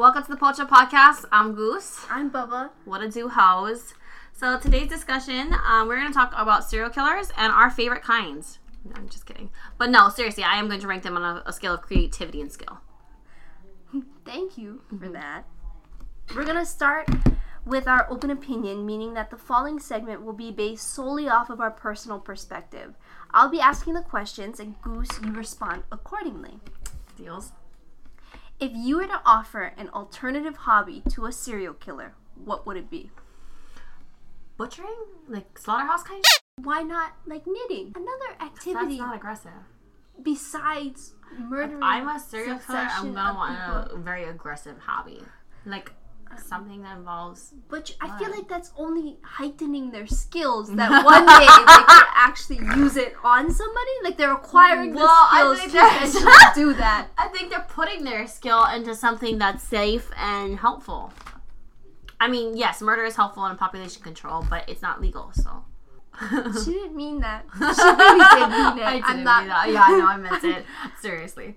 Welcome to the Pocha Podcast. I'm Goose. I'm Bubba. What a do hoes. So today's discussion, um, we're going to talk about serial killers and our favorite kinds. No, I'm just kidding. But no, seriously, I am going to rank them on a, a scale of creativity and skill. Thank you for that. We're gonna start with our open opinion, meaning that the following segment will be based solely off of our personal perspective. I'll be asking the questions, and Goose, you respond accordingly. Deals? If you were to offer an alternative hobby to a serial killer, what would it be? Butchering? Like slaughterhouse kind? of? Why not like knitting? Another activity. That's not aggressive. besides If murdering. I'm a serial killer, I'm to want people. a very aggressive hobby. Like something that involves. But I feel like that's only heightening their skills. That one day they could actually use it on somebody. Like they're acquiring Well, I the think skills to do that. I think they're putting their skill into something that's safe and helpful. I mean, yes, murder is helpful in population control, but it's not legal, so. She didn't mean that. She really did mean it. I didn't I'm not. mean that. Yeah, I know, I meant it. Seriously.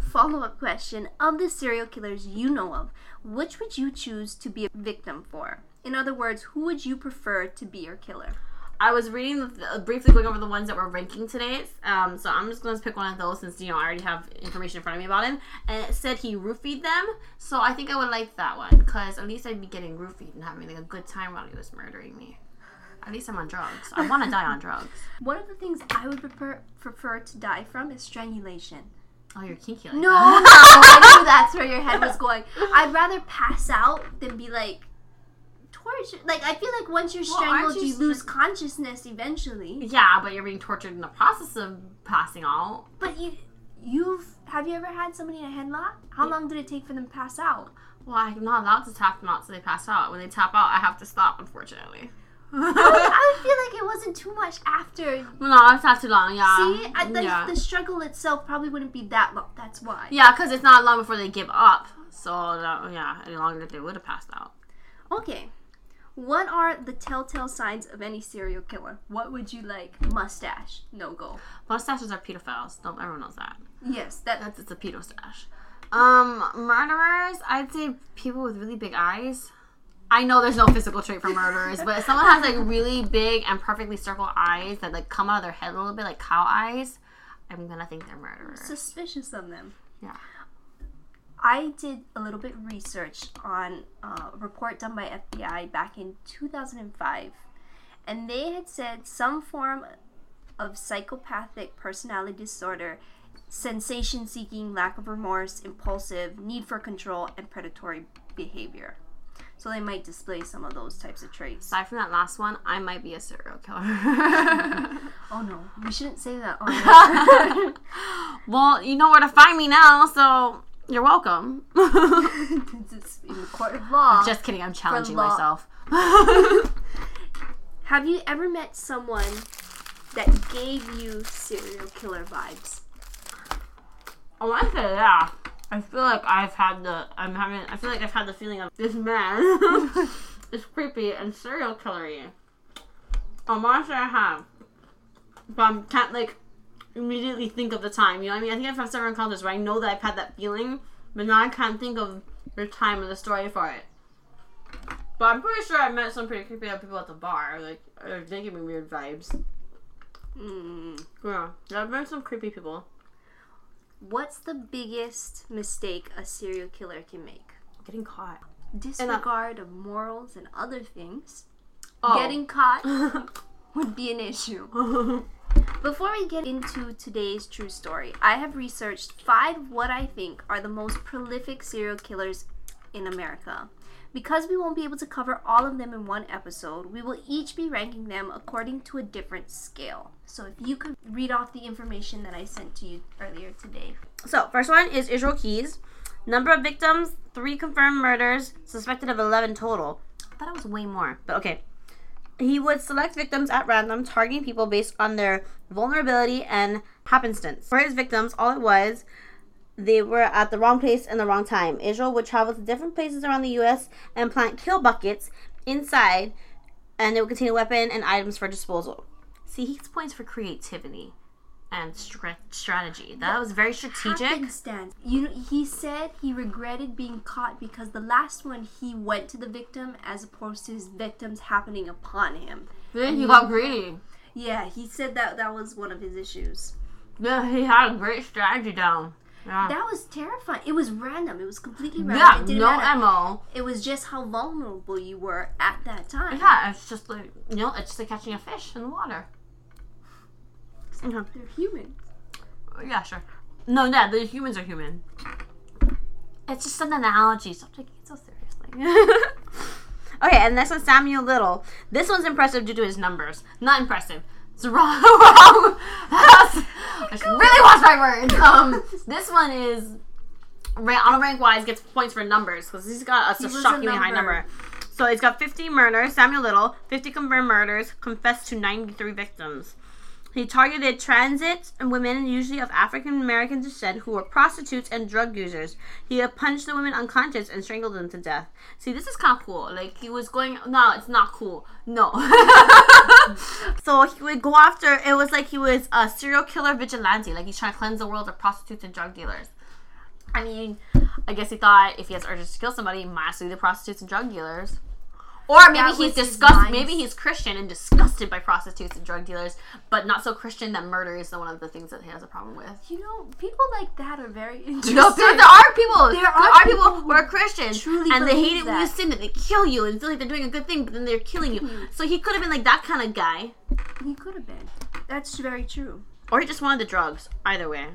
Follow up question: Of the serial killers you know of, which would you choose to be a victim for? In other words, who would you prefer to be your killer? I was reading, the, briefly going over the ones that we're ranking today, um, so I'm just going to pick one of those since, you know, I already have information in front of me about him. And it said he roofied them, so I think I would like that one, because at least I'd be getting roofied and having like, a good time while he was murdering me. At least I'm on drugs. I want to die on drugs. One of the things I would prefer prefer to die from is strangulation. Oh, you're kinky like No, that. no, I knew that's where your head was going. I'd rather pass out than be like tortured. Like I feel like once you're Well, strangled, you you lose consciousness eventually. Yeah, but you're being tortured in the process of passing out. But you, you've have you ever had somebody in a headlock? How long did it take for them to pass out? Well, I'm not allowed to tap them out so they pass out. When they tap out, I have to stop, unfortunately. I would, feel like it wasn't too much after. no, it's not too long, yeah. See, I, the, yeah. the struggle itself probably wouldn't be that long. That's why. Yeah, because it's not long before they give up. So, yeah, any longer they would have passed out. Okay. What are the telltale signs of any serial killer? What would you like? Mustache, no go. Mustaches are pedophiles. Don't everyone knows that. Yes, that That's it's a pedo stash. Um, murderers, I'd say people with really big eyes. I know there's no physical trait for murderers, but if someone has like really big and perfectly circled eyes that like come out of their head a little bit like cow eyes, I'm gonna think they're murderers. suspicious of them. Yeah. I did a little bit research on uh, a report done by FBI back in 2005, and they had said some form of psychopathic personality disorder, sensation seeking, lack of remorse, impulsive, need for control, and predatory behavior. So they might display some of those types of traits. Aside from that last one, I might be a serial killer. Oh no, we shouldn't say that. Oh, On well, you know where to find me now, so you're welcome. it's in the court of law. Just kidding, I'm challenging myself. Have you ever met someone that gave you serial killer vibes? Oh, I say yeah. I feel like I've had the I'm having I feel like I've had the feeling of this man is creepy and serial killery. To say I have, but I can't like immediately think of the time. You know what I mean? I think I've had several encounters where I know that I've had that feeling, but now I can't think of the time or the story for it. But I'm pretty sure I met some pretty creepy people at the bar. Like uh, they give me weird vibes. Mm. Yeah, I've met some creepy people. What's the biggest mistake a serial killer can make? Getting caught. Uh, Disregard of morals and other things. Oh. Getting caught would be an issue. Before we get into today's true story, I have researched five what I think are the most prolific serial killers in America. Because we won't be able to cover all of them in one episode, we will each be ranking them according to a different scale. So if you could read off the information that I sent to you earlier today. So, first one is Israel Keyes. Number of victims, three confirmed murders, suspected of 11 total. I thought it was way more, but okay. He would select victims at random, targeting people based on their vulnerability and happenstance. For his victims, all it was, they were at the wrong place and the wrong time. Israel would travel to different places around the U.S. and plant kill buckets inside, and they would contain a weapon and items for disposal. See, he gets points for creativity. and stra- strategy. That was very strategic. Happenstance. You know, he said he regretted being caught because the last one he went to the victim as opposed to his victims happening upon him. Then he got greedy. Yeah, he said that that was one of his issues. Yeah, he had a great strategy down. Yeah. That was terrifying. It was random. It was completely random. Yeah, it didn't no matter. MO. It was just how vulnerable you were at that time. Yeah, it's just like you know, it's just like catching a fish in the water. Okay. They're human. Yeah, sure. No, yeah, the humans are human. It's just an analogy. Stop taking it so seriously. okay, and this one's Samuel Little. This one's impressive due to his numbers. Not impressive. It's wrong. wrong. I should really watch my words. Um, this one is ra- on a rank wise gets points for numbers because he's got a, He a shockingly high number. number. So he's got 50 murders. Samuel Little, 50 confirmed murders, confessed to 93 victims. He targeted transit and women, usually of African American descent, who were prostitutes and drug users. He punched the women unconscious and strangled them to death. See, this is kind of cool. Like, he was going, no, it's not cool. No. so he would go after, it was like he was a serial killer vigilante. Like, he's trying to cleanse the world of prostitutes and drug dealers. I mean, I guess he thought if he has urges to kill somebody, he might as well the prostitutes and drug dealers. Or maybe he's disgusted. Maybe he's Christian and disgusted by prostitutes and drug dealers, but not so Christian that murder is one of the things that he has a problem with. You know, people like that are very interesting. No, there, there are people. There, are are, people, people who are Christians truly and they hate it when you sin that they kill you and feel like they're doing a good thing, but then they're killing you. So he could have been like that kind of guy, He could have been. That's very true. or he just wanted the drugs. Either way.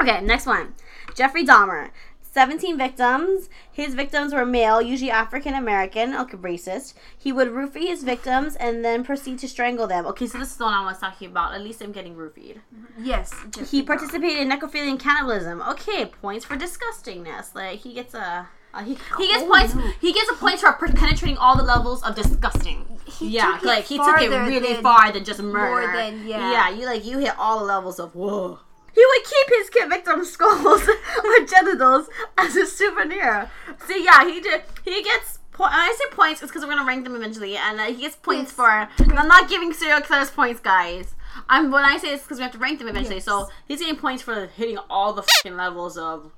Okay, next one. Jeffrey Dahmer. 17 victims. His victims were male, usually African American, a racist. He would roofie his victims and then proceed to strangle them. Okay, so this is the one I was talking about. At least I'm getting roofied. Yes. He participated in necrophilia and cannibalism. Okay, points for disgustingness. Like he gets a. Uh, he, he gets Oh, points. no. He gets a point for penetrating all the levels of disgusting. He yeah, like he took it really than- far than just murder. than- yeah. yeah. You like you hit all the levels of whoa. He would keep his kid victims' skulls or genitals as a souvenir. See, yeah, he did. He gets. Po- I say points, it's because we're gonna rank them eventually, and uh, he gets points Yes. for. And I'm not giving serial killers points, guys. I'm when I say it's because we have to rank them eventually. Yes. So he's getting points for hitting all the fucking levels of.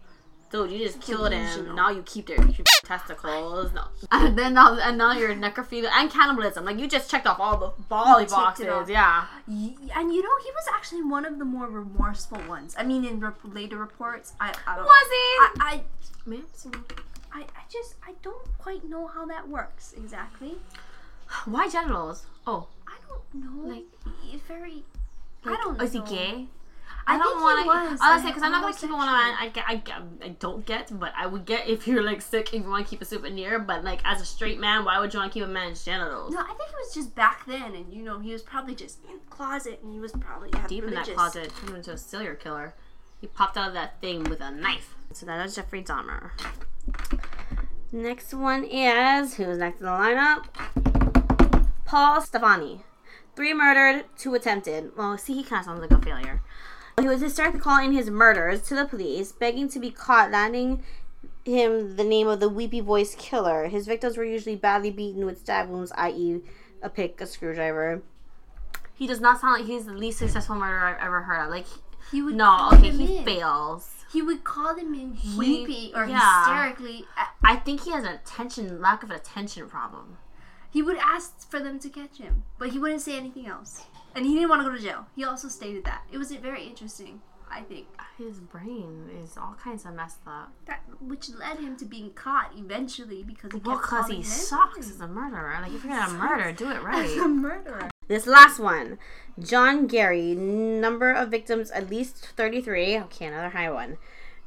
Dude, you just killed him. Now you keep their, testicles. No, and then now and now you're necrophilia and cannibalism. Like you just checked off all the bally boxes. Yeah. And you know, he was actually one of the more remorseful ones. I mean, in rep- later reports, I, I don't. Was he? I, I, I just, I don't quite know how that works exactly. why genitals? Oh, I don't know. Like- very. like, I don't. Is he gay? I, I don't want to. Honestly, because I'm not gonna keep one on. I get. I get. I don't get, but I would get if you're like sick and you want to keep a souvenir. But like as a straight man, why would you want to keep a man's genitals? No, I think it was just back then, and you know, he was probably just in the closet, and he was probably Deep in that closet, turned into a serial killer. He popped out of that thing with a knife. So that is Jeffrey Dahmer. Next one is who's next in the lineup? Paul Stephani. Three murdered, two attempted. Well, see, he kind of sounds like a failure. He was hysterically calling his murders to the police, begging to be caught, landing him the name of the weepy voice killer. His victims were usually badly beaten with stab wounds, i.e., a pick, a screwdriver. He does not sound like he's the least successful murderer I've ever heard of. Like, He would no, okay, he in. fails. He would call them in He- weepy or yeah. hysterically. I think he has an attention lack of an attention problem. He would ask for them to catch him, but he wouldn't say anything else. And he didn't want to go to jail. He also stated that. It was very interesting, I think. His brain is all kinds of messed up. That which led him to being caught eventually because he Well, because he sucks as a murderer. Like, if you're gonna murder, do it right. As a murderer. This last one, John Gacy, number of victims at least 33. Okay, another high one.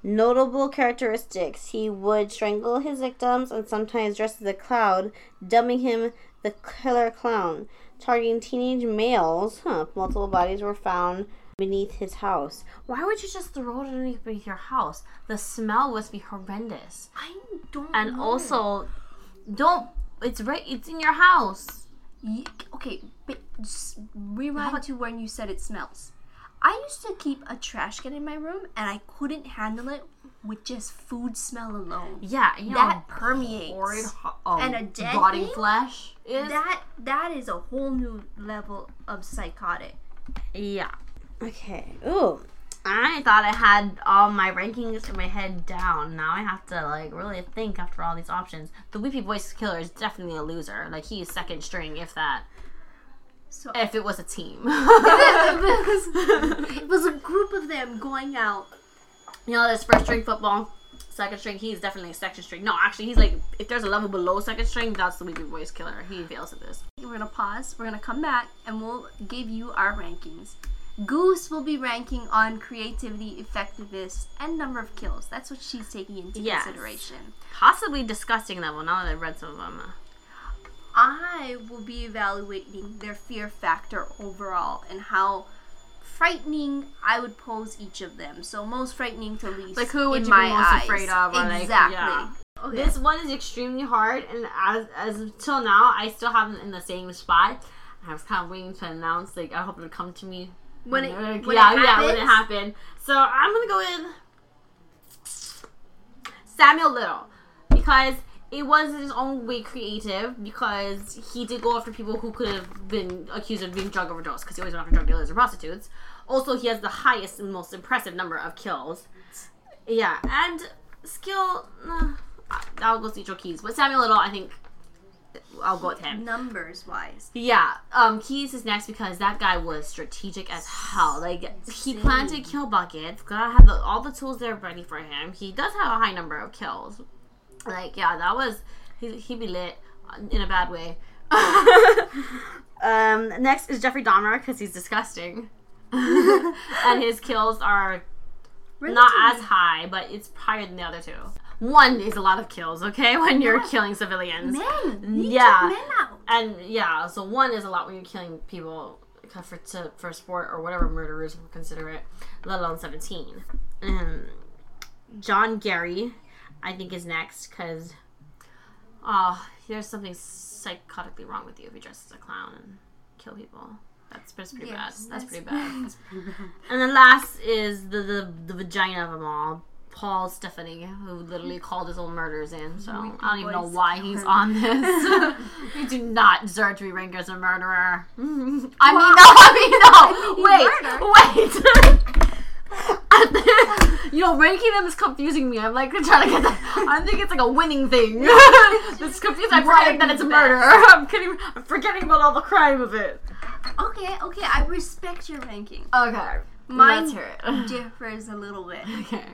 Notable characteristics: he would strangle his victims and sometimes dress as a clown, dubbing him the killer clown. Targeting teenage males, huh? Multiple bodies were found beneath his house. Why would you just throw it underneath your house? The smell must be horrendous. I don't And know. also, don't. It's right. It's in your house. Ye- okay, but just rewind How- to when you said it smells. I used to keep a trash can in my room, and I couldn't handle it with just food smell alone. Yeah, and you know That how permeates. horrid, um, And a dead rotting thing? flesh is. That that is a whole new level of psychotic. yeah. Okay. Ooh. I thought I had all my rankings in my head down. Now I have to like really think after all these options. The Weepy Voice Killer is definitely a loser. Like he's second string, if that. So If it was a team. it was a group of them going out. You know, there's first string football, second string. He's definitely a second string. No, actually, he's like if there's a level below second string, that's the Weepy Voice Killer. He fails at this. We're gonna pause. We're gonna come back and we'll give you our rankings. Goose will be ranking on creativity, effectiveness, and number of kills. That's what she's taking into Yes. consideration. Possibly disgusting level. Now that I've read some of them. I will be evaluating their fear factor overall and how frightening I would pose each of them. So most frightening to least. Like, who would in you be most eyes. afraid of, or, like, Exactly. yeah. Okay. This one is extremely hard, and as as until now, I still haven't in the same spot. I was kind of waiting to announce. Like, I hope it would come to me when it, Like, when yeah, it yeah, when it happened. So I'm gonna go with Samuel Little because it was his own way creative because he did go after people who could have been accused of being drug overdose because he always went after drug dealers or prostitutes. Also, he has the highest and most impressive number of kills. Yeah, and skill. Uh, I'll go Citro Keyes, but Samuel Little, I think I'll go with him. numbers wise. Yeah, um, Keyes is next because that guy was strategic as hell. Like he planned to kill buckets. Gotta have the, all the tools there ready for him. He does have a high number of kills. Like yeah, that was he he be lit in a bad way. um, next is Jeffrey Dahmer because he's disgusting, and his kills are not as high, but it's higher than the other two. One is a lot of kills, okay, when you're Yeah. killing civilians. men. Yeah. men out. And yeah, so one is a lot when you're killing people for to, for sport or whatever murderers would consider it, let alone seventeen. Um, John Gacy, I think is next because, oh, ah, there's something psychotically wrong with you if you dress as a clown and kill people. That's, that's pretty Yes, bad. That's, that's pretty bad. That's pretty bad. And then last is the the, the vagina of them all. Paul Stephani, who literally called his own murders in, so I don't even know why he's on this. you do not deserve to be ranked as a murderer. I mean, no, I mean, no. Wait, wait. You know, ranking them is confusing me. I'm like trying to get that. I think it's like a winning thing. it's confusing. I'm forgetting that it's murder. I'm kidding. I'm forgetting about all the crime of it. Okay, okay, I respect your ranking. Okay, Mine let's hear it. differs a little bit. okay.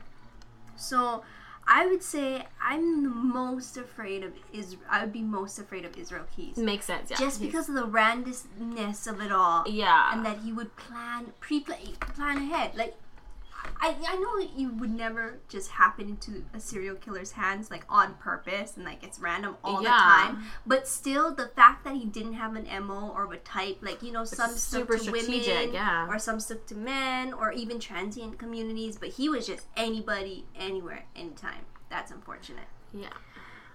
So, I would say I'm the most afraid of Is I would be most afraid of Israel Keyes. Makes sense. Yeah. Just because of the randomness of it all. Yeah. And that he would plan, pre-plan, plan ahead. Like, I, I know you would never just happen into a serial killer's hands like on purpose and like it's random all the time. But still, the fact that he didn't have an mo or a type, like you know, some super stuck to women, yeah. or some stuck to men, or even transient communities. But he was just anybody, anywhere, anytime. That's unfortunate. Yeah.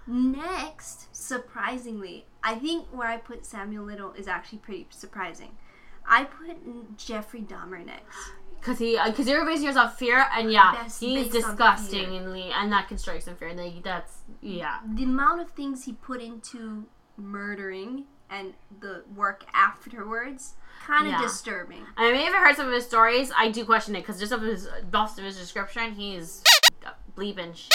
Next, surprisingly, I think where I put Samuel Little is actually pretty surprising. I put Jeffrey Dahmer next. Cause he, uh, cause you're basing yourself fear, and yeah, That's he's disgustingly, and that can strike some fear. And like, that's yeah, The amount of things he put into murdering and the work afterwards, kind of Yeah. disturbing. I may have heard some of his stories. I do question it because just of his, most of his description, he's bleeping shit.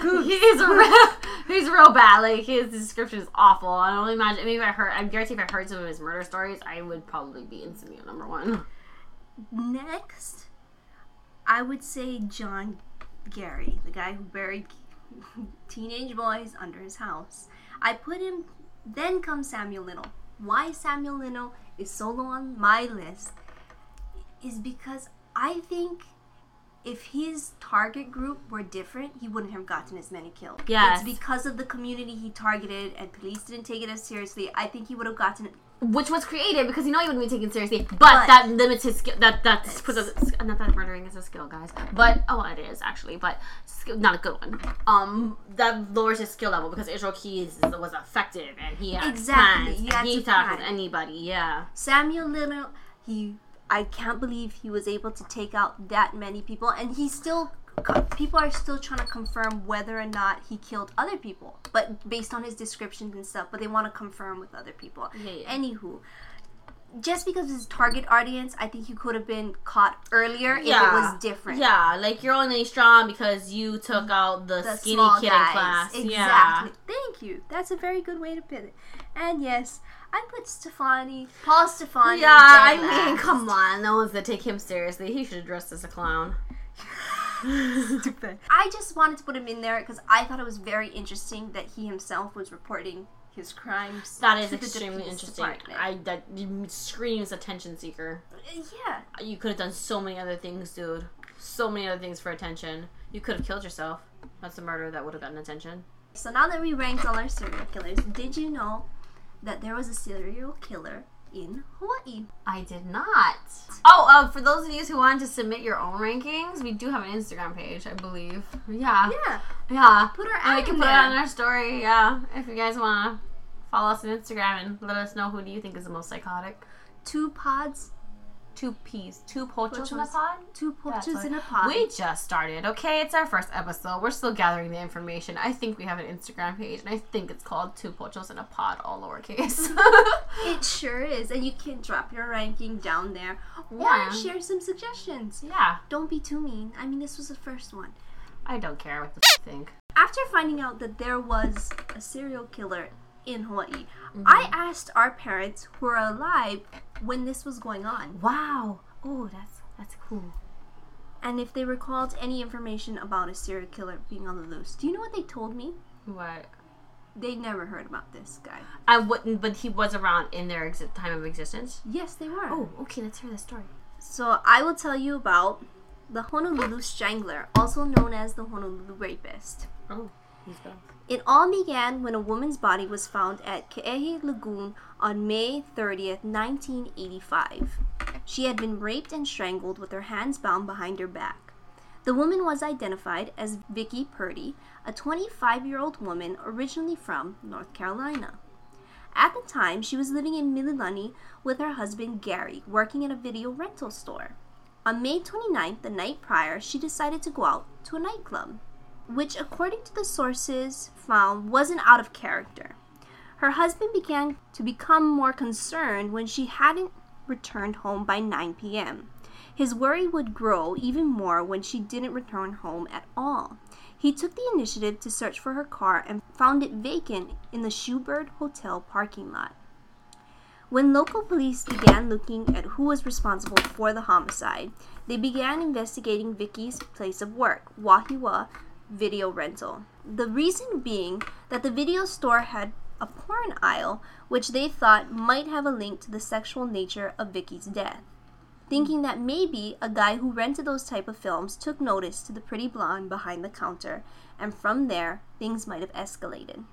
He's real, he's real bad. Like his description is awful. I don't imagine. Maybe if I heard, I guarantee if I heard some of his murder stories, I would probably be instantly number one. Next, I would say John Gacy, the guy who buried teenage boys under his house. I put him, then comes Samuel Little. Why Samuel Little is so low on my list is because I think if his target group were different, he wouldn't have gotten as many kills. Yeah, It's because of the community he targeted and police didn't take it as seriously. I think he would have gotten Which was created because you know he wouldn't be taken seriously, but, But- that limits his skill. That that's puts us, not that murdering is a skill, guys. But oh, it is actually, but skill, not a good one. Um, that lowers his skill level because Israel Keyes was effective and he had Exactly, plans. he he with anybody. Yeah, Samuel Little, he, I can't believe he was able to take out that many people, and he still, people are still trying to confirm whether or not he killed other people, but based on his descriptions and stuff. But they want to confirm with other people. Yeah, yeah. Anywho, just because his target audience, I think he could have been caught earlier if it was different. Yeah, like you're only strong because you took out the, The skinny kid guys. in class. Exactly. Yeah. Thank you. That's a very good way to put it. And yes, I put Stephani, Paul Stephani. Yeah, I mean, last. come on. No one's gonna take him seriously. He should have dressed as a clown. Stupid. I just wanted to put him in there because I thought it was very interesting that he himself was reporting his crimes. That is extremely interesting. department. I that screams attention seeker. yeah. You could have done so many other things, dude. So many other things for attention. You could have killed yourself. That's a murder that would have gotten attention. So now that we ranked all our serial killers, did you know that there was a serial killer in Hawaii? I did not. Oh, uh, for those of you who wanted to submit your own rankings, we do have an Instagram page, I believe. Yeah. Yeah. Yeah. Put our And we can in put it on our story, yeah. If you guys want to follow us on Instagram and let us know who do you think is the most psychotic. Two pods, Two peas, two pochos in a pod? two poachers in a pod. We just started, okay? It's our first episode. We're still gathering the information. I think we have an Instagram page, and I think it's called Two Pochos in a Pod, all lowercase. It sure is, and you can drop your ranking down there or Yeah. share some suggestions. yeah, Don't be too mean. I mean, this was the first one. I don't care what the f- think. After finding out that there was a serial killer in Hawaii, mm-hmm. I asked our parents who are alive when this was going on Wow. Oh, that's that's cool. and if they recalled any information about a serial killer being on the loose. Do you know what they told me? What? They never heard about this guy. I wouldn't, but he was around in their exi- time of existence. Yes, they were. Oh, okay. Let's hear the story. So I will tell you about the Honolulu Strangler, also known as the Honolulu Rapist. Oh, he's gone. It all began when a woman's body was found at Ke'ehi Lagoon on May 30th, 1985. She had been raped and strangled with her hands bound behind her back. The woman was identified as Vicki Purdy, a 25 year old woman originally from North Carolina. At the time, she was living in Mililani with her husband Gary, working at a video rental store. On May 29th, the night prior, she decided to go out to a nightclub which, according to the sources found, wasn't out of character. Her husband began to become more concerned when she hadn't returned home by 9 p.m. His worry would grow even more when she didn't return home at all. He took the initiative to search for her car and found it vacant in the Shorebird Hotel parking lot. When local police began looking at who was responsible for the homicide, they began investigating Vicki's place of work, Wahiawa Video Rental. The reason being that the video store had a porn aisle, which they thought might have a link to the sexual nature of Vicki's death. Thinking that maybe a guy who rented those type of films took notice to the pretty blonde behind the counter, and from there, things might have escalated.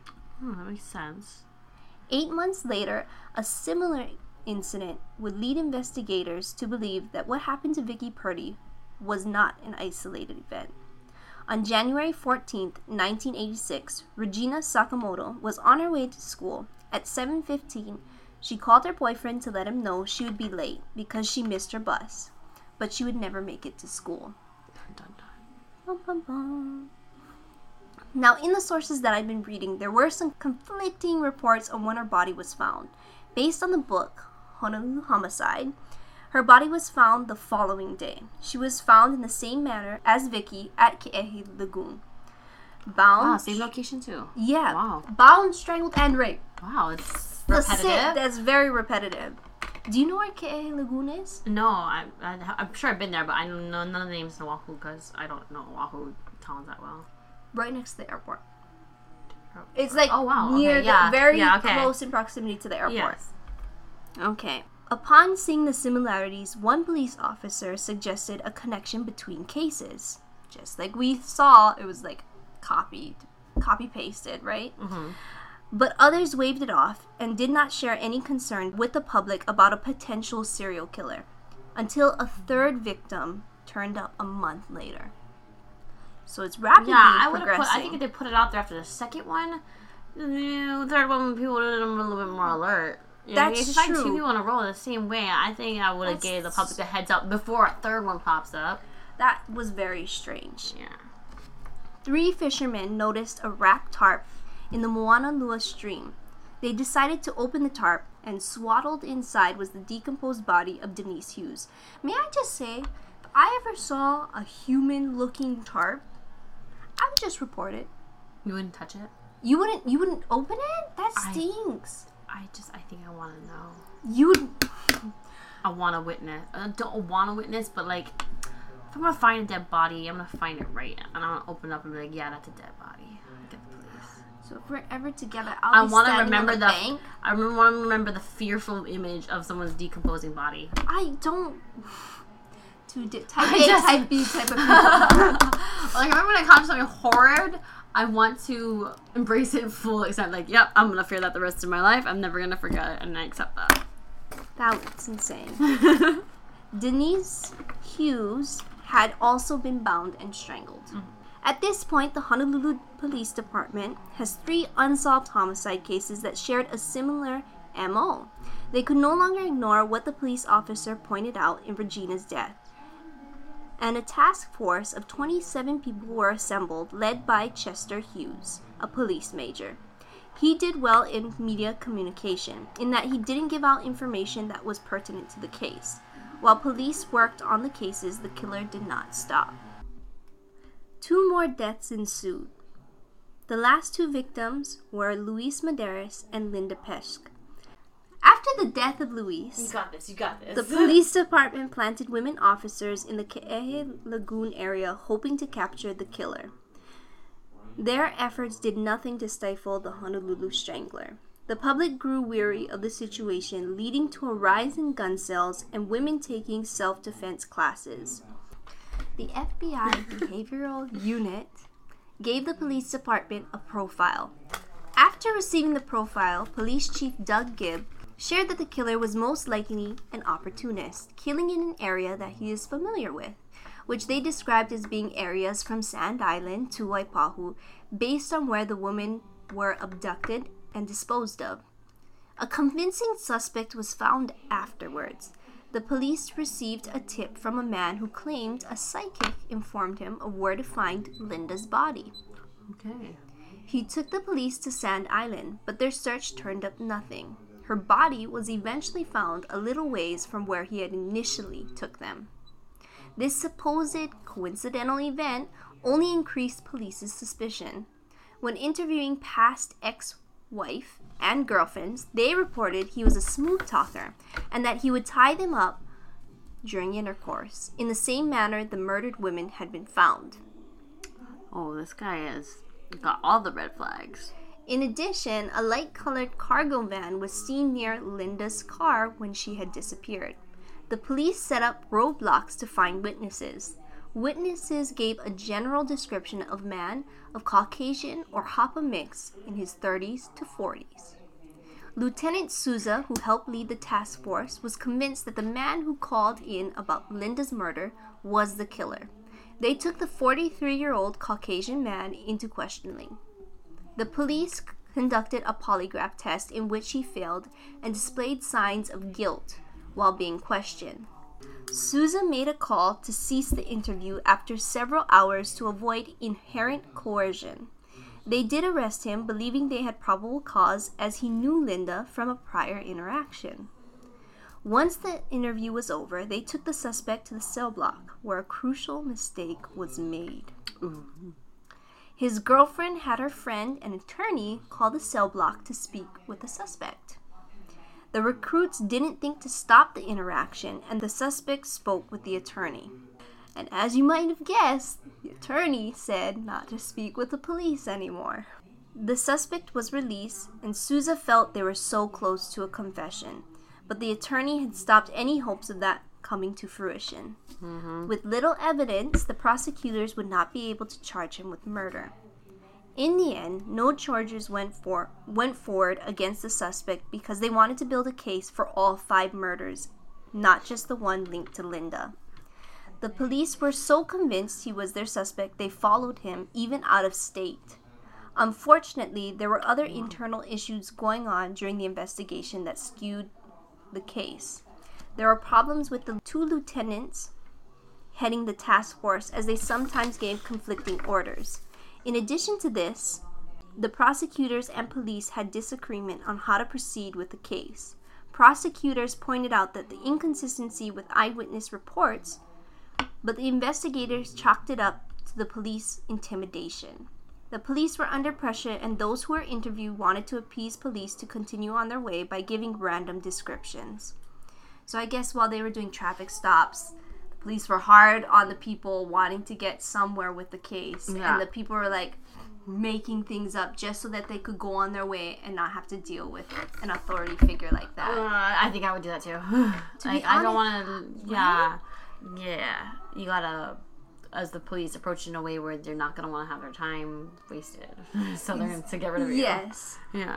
Oh, that makes sense. Eight months later, a similar incident would lead investigators to believe that what happened to Vicki Purdy was not an isolated event. On January 14, 1986, Regina Sakamoto was on her way to school. At 7:15, she called her boyfriend to let him know she would be late because she missed her bus, but she would never make it to school. Dun, dun, dun. Now, in the sources that I've been reading, there were some conflicting reports on when her body was found. Based on the book, Honolulu Homicide, her body was found the following day. She was found in the same manner as Vicki at Ke'ehi Lagoon. Bound. Wow, same location too. Yeah. Wow. Bound, strangled, and raped. Wow, it's The repetitive. that's very repetitive. Do you know where Ke'ehi Lagoon is? No, I, I, I'm sure I've been there, but I don't know none of the names in Oahu because I don't know Oahu towns that well. Right next to the airport. Oh, it's like Oh, wow. near Okay, the yeah. very Yeah, okay. close in proximity to the airport. Yes. Okay. Upon seeing the similarities, one police officer suggested a connection between cases. Just like we saw, it was like copied, copy pasted, right? Mm-hmm. But others waved it off and did not share any concern with the public about a potential serial killer until a third victim turned up a month later. So it's rapidly Yeah, I progressing. put. I think if they put it out there after the second one, the third one, people would have been a little bit more alert. I mean? That's if you find two people in a row the same way, I think I would have gave the public a heads up before a third one pops up. that was very strange. Yeah. Three fishermen noticed a wrapped tarp in the Moanalua stream. They decided to open the tarp, and swaddled inside was the decomposed body of Denise Hughes. May I just say, if I ever saw a human looking tarp, I would just report it. You wouldn't touch it? You wouldn't you wouldn't open it? That stinks. I just, I think I want to know. You I want to witness. I don't want to witness, but like, if I'm gonna find a dead body, I'm gonna find it right, and I'm gonna open up and be like, yeah, that's a dead body. Get the police. So if we're ever together, I I'll be want to remember the the. bank. I want to remember the fearful image of someone's decomposing body. I don't. Di- type I A, just- type B type of people. like, I remember when I caught something horrid. I want to embrace it full extent. Like, yep, I'm gonna fear that the rest of my life. I'm never gonna forget it, and I accept that. That's insane. Denise Hughes had also been bound and strangled. Mm-hmm. At this point, the Honolulu Police Department has three unsolved homicide cases that shared a similar MO. They could no longer ignore what the police officer pointed out in Regina's death. And a task force of 27 people were assembled, led by Chester Hughes, a police major. He did well in media communication, in that he didn't give out information that was pertinent to the case. While police worked on the cases, the killer did not stop. Two more deaths ensued. The last two victims were Louise Medeiros and Linda Pesch. After the death of Luis, got this. You got this. the police department planted women officers in the Ke'ehi Lagoon area hoping to capture the killer. Their efforts did nothing to stifle the Honolulu Strangler. The public grew weary of the situation, leading to a rise in gun sales and women taking self defense classes. The FBI Behavioral Unit gave the police department a profile. After receiving the profile, Police Chief Doug Gibb shared that the killer was most likely an opportunist, killing in an area that he is familiar with, which they described as being areas from Sand Island to Waipahu, based on where the women were abducted and disposed of. A convincing suspect was found afterwards. The police received a tip from a man who claimed a psychic informed him of where to find Linda's body. okay. He took the police to Sand Island, but their search turned up nothing. Her body was eventually found a little ways from where he had initially took them. This supposed coincidental event only increased police's suspicion. When interviewing past ex-wife and girlfriends, they reported he was a smooth talker and that he would tie them up during intercourse in the same manner the murdered women had been found. Oh, this guy has got all the red flags. In addition, a light colored cargo van was seen near Linda's car when she had disappeared. The police set up roadblocks to find witnesses. Witnesses gave a general description of man of Caucasian or Hapa mix in his 30s to 40s. Lieutenant Souza, who helped lead the task force, was convinced that the man who called in about Linda's murder was the killer. They took the 43 year old Caucasian man into questioning. The police conducted a polygraph test in which he failed and displayed signs of guilt while being questioned. Souza made a call to cease the interview after several hours to avoid inherent coercion. They did arrest him, believing they had probable cause as he knew Linda from a prior interaction. Once the interview was over, they took the suspect to the cell block, where a crucial mistake was made. Mm-hmm. His girlfriend had her friend, an attorney, call the cell block to speak with the suspect. The recruits didn't think to stop the interaction, and the suspect spoke with the attorney. And as you might have guessed, the attorney said not to speak with the police anymore. The suspect was released, and Souza felt they were so close to a confession, but the attorney had stopped any hopes of that coming to fruition. Mm-hmm. With little evidence, the prosecutors would not be able to charge him with murder. In the end, no charges went for went forward against the suspect because they wanted to build a case for all five murders, not just the one linked to Linda. The police were so convinced he was their suspect they followed him even out of state. Unfortunately, there were other internal issues going on during the investigation that skewed the case. There were problems with the two lieutenants heading the task force as they sometimes gave conflicting orders. In addition to this, the prosecutors and police had disagreement on how to proceed with the case. Prosecutors pointed out that the inconsistency with eyewitness reports, but the investigators chalked it up to the police intimidation. The police were under pressure, and those who were interviewed wanted to appease police to continue on their way by giving random descriptions. So I guess while they were doing traffic stops, the police were hard on the people wanting to get somewhere with the case, Yeah. and the people were like making things up just so that they could go on their way and not have to deal with an authority figure like Uh, that. I think I would do that too. To like, I don't want to. Yeah, yeah. You gotta, as the police approach in a way where they're not gonna want to have their time wasted, so they're to get rid of you. Yes. Yeah.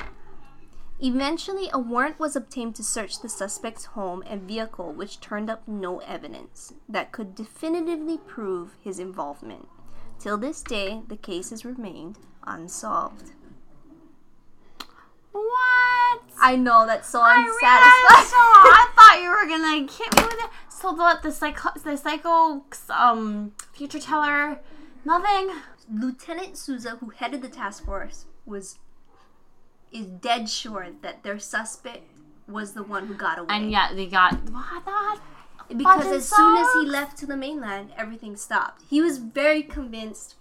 Eventually, a warrant was obtained to search the suspect's home and vehicle, which turned up no evidence that could definitively prove his involvement. Till this day, the case has remained unsolved. What? I know that's so I unsatisfying. so. I thought you were gonna hit me with it. So the the psycho the psycho um future teller, nothing. Lieutenant Souza, who headed the task force, was is dead sure that their suspect was the one who got away. And yet they got what that. because as soon as he left to the mainland, everything stopped. He was very convinced,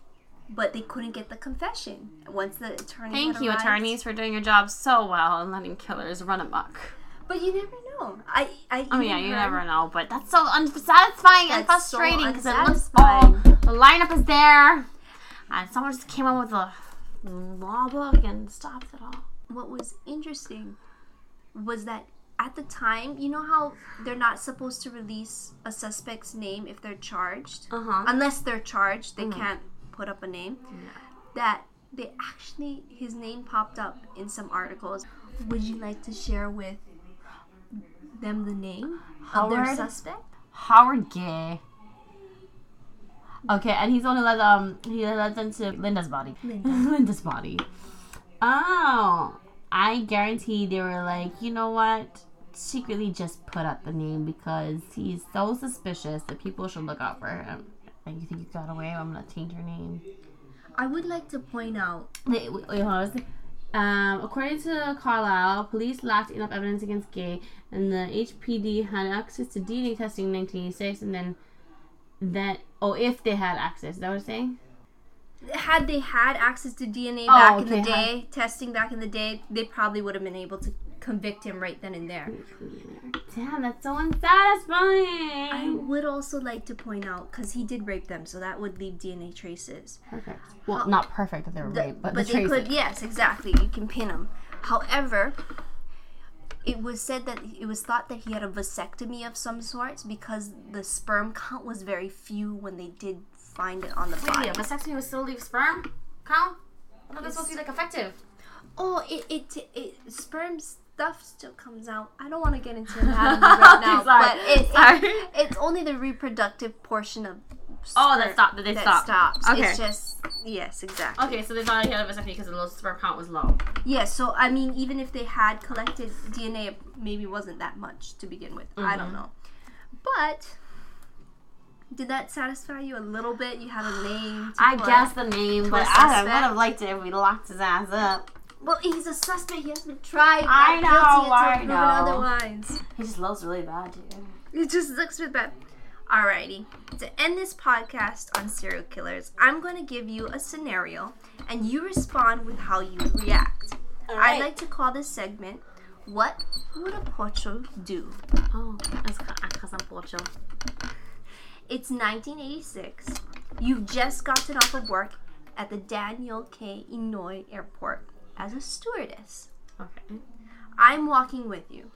but they couldn't get the confession. Once the attorney. Thank you, arrived- attorneys, for doing your job so well and letting killers run amok. But you never know. I. I Oh yeah, you never know, but that's so unsatisfying and That's so frustrating because it looks all the lineup is there, and someone just came up with a law book and stopped it all. What was interesting was that at the time, you know how they're not supposed to release a suspect's name if they're charged, Uh huh. unless they're charged, they can't put up a name. Yeah. That they actually his name popped up in some articles. Would you like to share with them the name of their suspect? Howard Gay. Okay, and he's only led um he led into Linda's body. Linda. Linda's body. Oh, I guarantee they were like, you know what? Secretly just put up the name because he's so suspicious that people should look out for him. And you think you got away? I'm gonna change your name. I would like to point out Wait, wait, wait, hold on. Um, according to Carlisle, police lacked enough evidence against Gay, and the HPD had access to DNA testing in 1986, and then that oh, if they had access, is that what you're saying? Had they had access to DNA Oh, back in the day, testing back in the day, they probably would have been able to convict him right then and there. Damn, that's so unsatisfying. I would also like to point out because he did rape them, so that would leave DNA traces. perfect. Well, not perfect that they were The- raped, but, but the they traces. could, yes, exactly. You can pin them. However, it was said that it was thought that he had a vasectomy of some sorts because the sperm count was very few when they did find it on the body. Yeah, vasectomy was still leave sperm count. I thought supposed to be like effective. Oh, it, it, it, sperm stuff still comes out. I don't want to get into anatomy right now, Sorry. but it, Sorry. it, it's only the reproductive portion of Oh, that stopped. That they that stopped. stops. Okay. It's just, yes, exactly. Okay, so they thought he had a vasectomy because the low sperm count was low. Yes, so I mean, even if they had collected DNA, it maybe wasn't that much to begin with. I Mm-hmm. don't know. But did that satisfy you a little bit? You had a name. To I guess the name, but I would have liked it if we locked his ass up. Well, he's a suspect. He has been tried. I know, I know. Otherwise, He just looks really bad, dude. it just looks really bad. Alrighty. To end this podcast on serial killers, I'm going to give you a scenario, and you respond with how you react. I Alright. like to call this segment "What Would a Pocho Do?" Oh, es casa pocho. It's 1986. You've just gotten off of work at the Daniel K. Inouye Airport as a stewardess. Okay. I'm walking with you.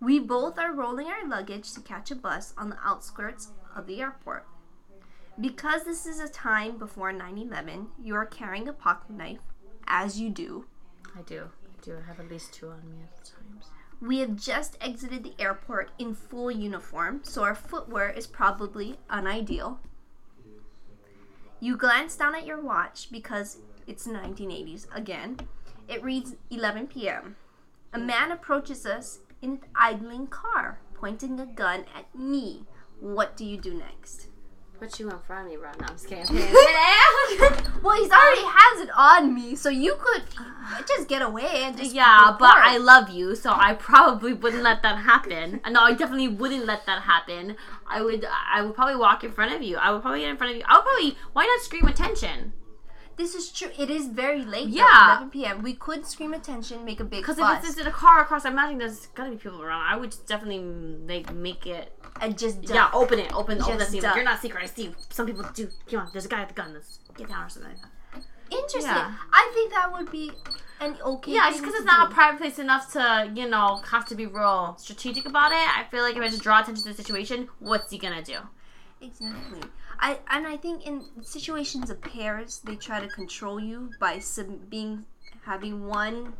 We both are rolling our luggage to catch a bus on the outskirts of the airport. Because this is a time before 9 11, you are carrying a pocket knife, as you do. I do. I do. I have at least two on me at times. We have just exited the airport in full uniform, so our footwear is probably unideal. You glance down at your watch because it's 1980s again. It reads 11 p.m. A man approaches us in an idling car, pointing a gun at me. What do you do next? Put you in front of me, bro. No, I'm just kidding. well, he's already has it on me, so you could just get away and just yeah, but. I love you, so I probably wouldn't let that happen. Uh, no, I definitely wouldn't let that happen. I would, I would probably walk in front of you. I would probably get in front of you. I would probably. Why not scream attention? This is true. It is very late. Yeah. Yeah, 11 p.m. We could scream attention, make a big Because if it's in a car across, I imagine there's gotta be people around. I would definitely mm, make make it. and just Yeah, open it, open, open the Just scene. duck. You're not secret. I see. Some people do. Come on, there's a guy with a gun. Let's get down or something. Interesting. Yeah. I think that would be an okay. Yeah, just because it's not a private place enough to, you know, have to be real strategic about it. I feel like if I just draw attention to the situation, what's he gonna do? Exactly. I and I think in situations of pairs, they try to control you by sub- being having one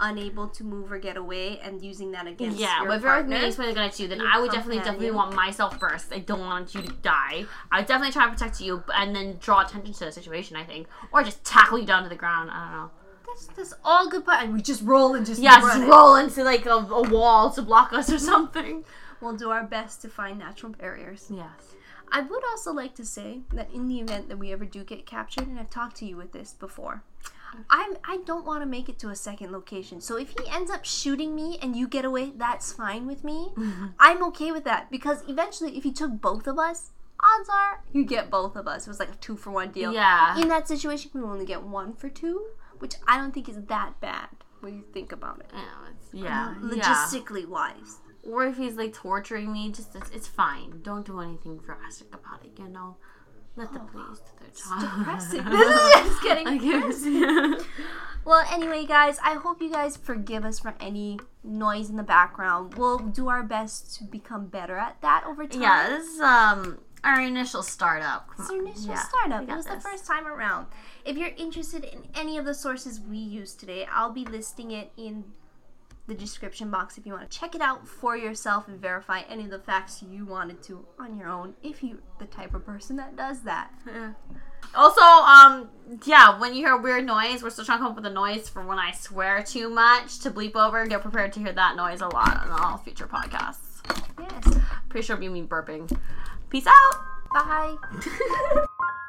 unable to move or get away and using that against you. Yeah, your but if you're partner. me, when gonna you, then I would definitely, definitely want myself first. I don't want you to die. I would definitely try to protect you, and then draw attention to the situation. I think, or just tackle you down to the ground. I don't know. That's, that's all good, but and we just roll and just Yeah, just roll into like a, a wall to block us or something. We'll do our best to find natural barriers. Yes. I would also like to say that in the event that we ever do get captured, and I've talked to you with this before, I'm I don't want to make it to a second location. So if he ends up shooting me and you get away, that's fine with me. I'm okay with that because eventually, if he took both of us, odds are you get both of us. It was like a two for one deal. Yeah. In that situation, we only get one for two, which I don't think is that bad when you think about it. Yeah, it's, yeah, yeah. Logistically wise. Or if he's like torturing me, just it's, it's fine. Don't do anything drastic about it. You know, let the police do their job. Depressing. this is just getting I guess. Well, anyway, guys, I hope you guys forgive us for any noise in the background. We'll do our best to become better at that over time. yeah, this is um our initial startup. It's our initial Yeah, startup. It was the first time around. If you're interested in any of the sources we used today, I'll be listing it in the description box if you want to check it out for yourself and verify any of the facts you wanted to on your own if you're the type of person that does that. Yeah. Also, um, yeah, when you hear a weird noise, we're still trying to come up with a noise for when I swear too much to bleep over. Get prepared to hear that noise a lot on all future podcasts. Yes. Pretty sure it'll be burping. Peace out. Bye.